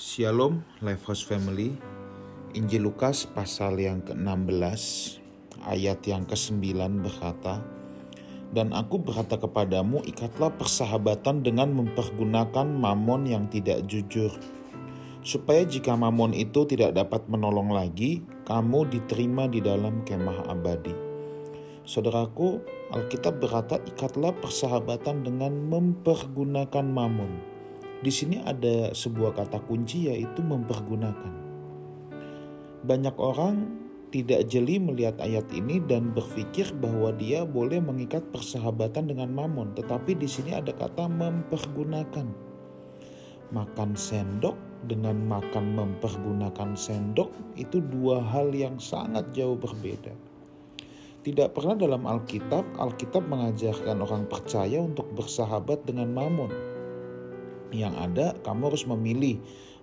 Shalom Lifehouse Family. Injil Lukas pasal yang ke-16 ayat yang ke-9 berkata Dan aku berkata kepadamu ikatlah persahabatan dengan mempergunakan mamon yang tidak jujur. Supaya jika mamon itu tidak dapat menolong lagi kamu diterima di dalam kemah abadi. Saudaraku Alkitab berkata ikatlah persahabatan dengan mempergunakan mamon di sini ada sebuah kata kunci yaitu mempergunakan. Banyak orang tidak jeli melihat ayat ini dan berpikir bahwa dia boleh mengikat persahabatan dengan mamon, tetapi di sini ada kata mempergunakan. Makan sendok dengan makan mempergunakan sendok itu dua hal yang sangat jauh berbeda. Tidak pernah dalam Alkitab, Alkitab mengajarkan orang percaya untuk bersahabat dengan mamon yang ada kamu harus memilih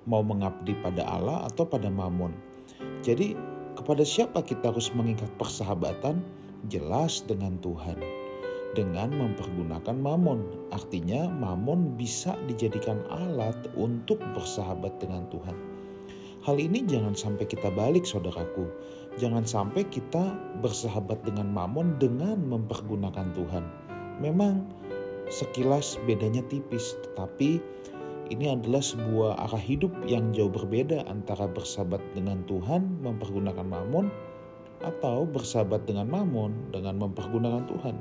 mau mengabdi pada Allah atau pada Mamon. Jadi kepada siapa kita harus mengikat persahabatan? Jelas dengan Tuhan. Dengan mempergunakan Mamon. Artinya Mamon bisa dijadikan alat untuk bersahabat dengan Tuhan. Hal ini jangan sampai kita balik saudaraku. Jangan sampai kita bersahabat dengan Mamon dengan mempergunakan Tuhan. Memang sekilas bedanya tipis, tetapi ini adalah sebuah arah hidup yang jauh berbeda antara bersahabat dengan Tuhan mempergunakan mamon atau bersahabat dengan mamon dengan mempergunakan Tuhan.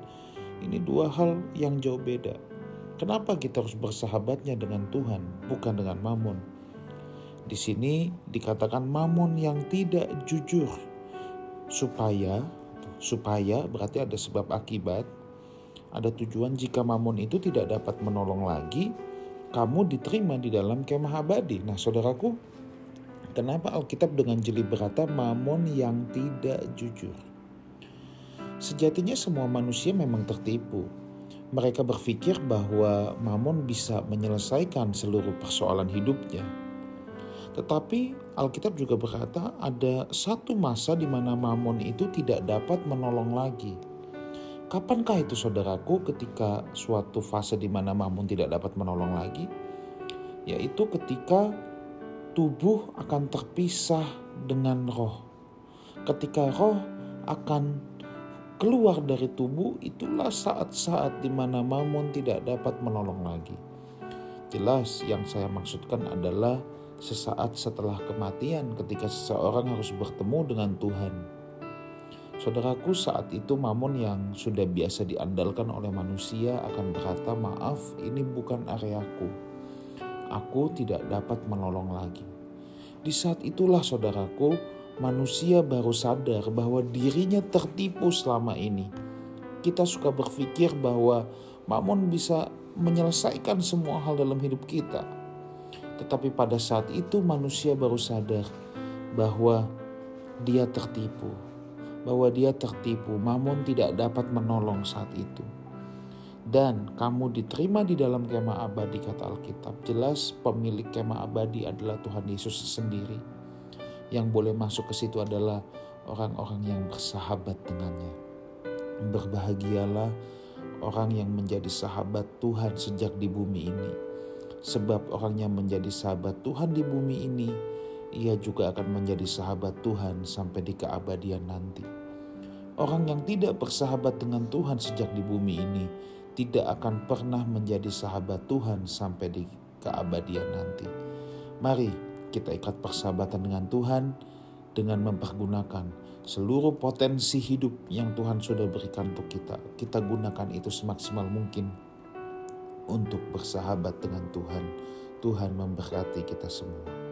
Ini dua hal yang jauh beda. Kenapa kita harus bersahabatnya dengan Tuhan, bukan dengan mamon? Di sini dikatakan mamon yang tidak jujur, supaya supaya berarti ada sebab akibat, ada tujuan jika mamon itu tidak dapat menolong lagi, kamu diterima di dalam kemah abadi. Nah, saudaraku, kenapa Alkitab dengan jeli berkata mamon yang tidak jujur? Sejatinya semua manusia memang tertipu. Mereka berpikir bahwa mamon bisa menyelesaikan seluruh persoalan hidupnya. Tetapi Alkitab juga berkata ada satu masa di mana mamon itu tidak dapat menolong lagi Kapankah itu saudaraku ketika suatu fase di mana Mamun tidak dapat menolong lagi? Yaitu ketika tubuh akan terpisah dengan roh. Ketika roh akan keluar dari tubuh, itulah saat-saat di mana Mamun tidak dapat menolong lagi. Jelas yang saya maksudkan adalah sesaat setelah kematian ketika seseorang harus bertemu dengan Tuhan Saudaraku, saat itu Mamon yang sudah biasa diandalkan oleh manusia akan berkata, "Maaf, ini bukan areaku. Aku tidak dapat menolong lagi." Di saat itulah, saudaraku, manusia baru sadar bahwa dirinya tertipu selama ini. Kita suka berpikir bahwa Mamon bisa menyelesaikan semua hal dalam hidup kita, tetapi pada saat itu manusia baru sadar bahwa dia tertipu bahwa dia tertipu, Mamun tidak dapat menolong saat itu. Dan kamu diterima di dalam kemah abadi kata Alkitab. Jelas pemilik kemah abadi adalah Tuhan Yesus sendiri. Yang boleh masuk ke situ adalah orang-orang yang bersahabat dengannya. Berbahagialah orang yang menjadi sahabat Tuhan sejak di bumi ini. Sebab orang yang menjadi sahabat Tuhan di bumi ini, ia juga akan menjadi sahabat Tuhan sampai di keabadian nanti. Orang yang tidak bersahabat dengan Tuhan sejak di bumi ini tidak akan pernah menjadi sahabat Tuhan sampai di keabadian nanti. Mari kita ikat persahabatan dengan Tuhan dengan mempergunakan seluruh potensi hidup yang Tuhan sudah berikan untuk kita. Kita gunakan itu semaksimal mungkin untuk bersahabat dengan Tuhan. Tuhan memberkati kita semua.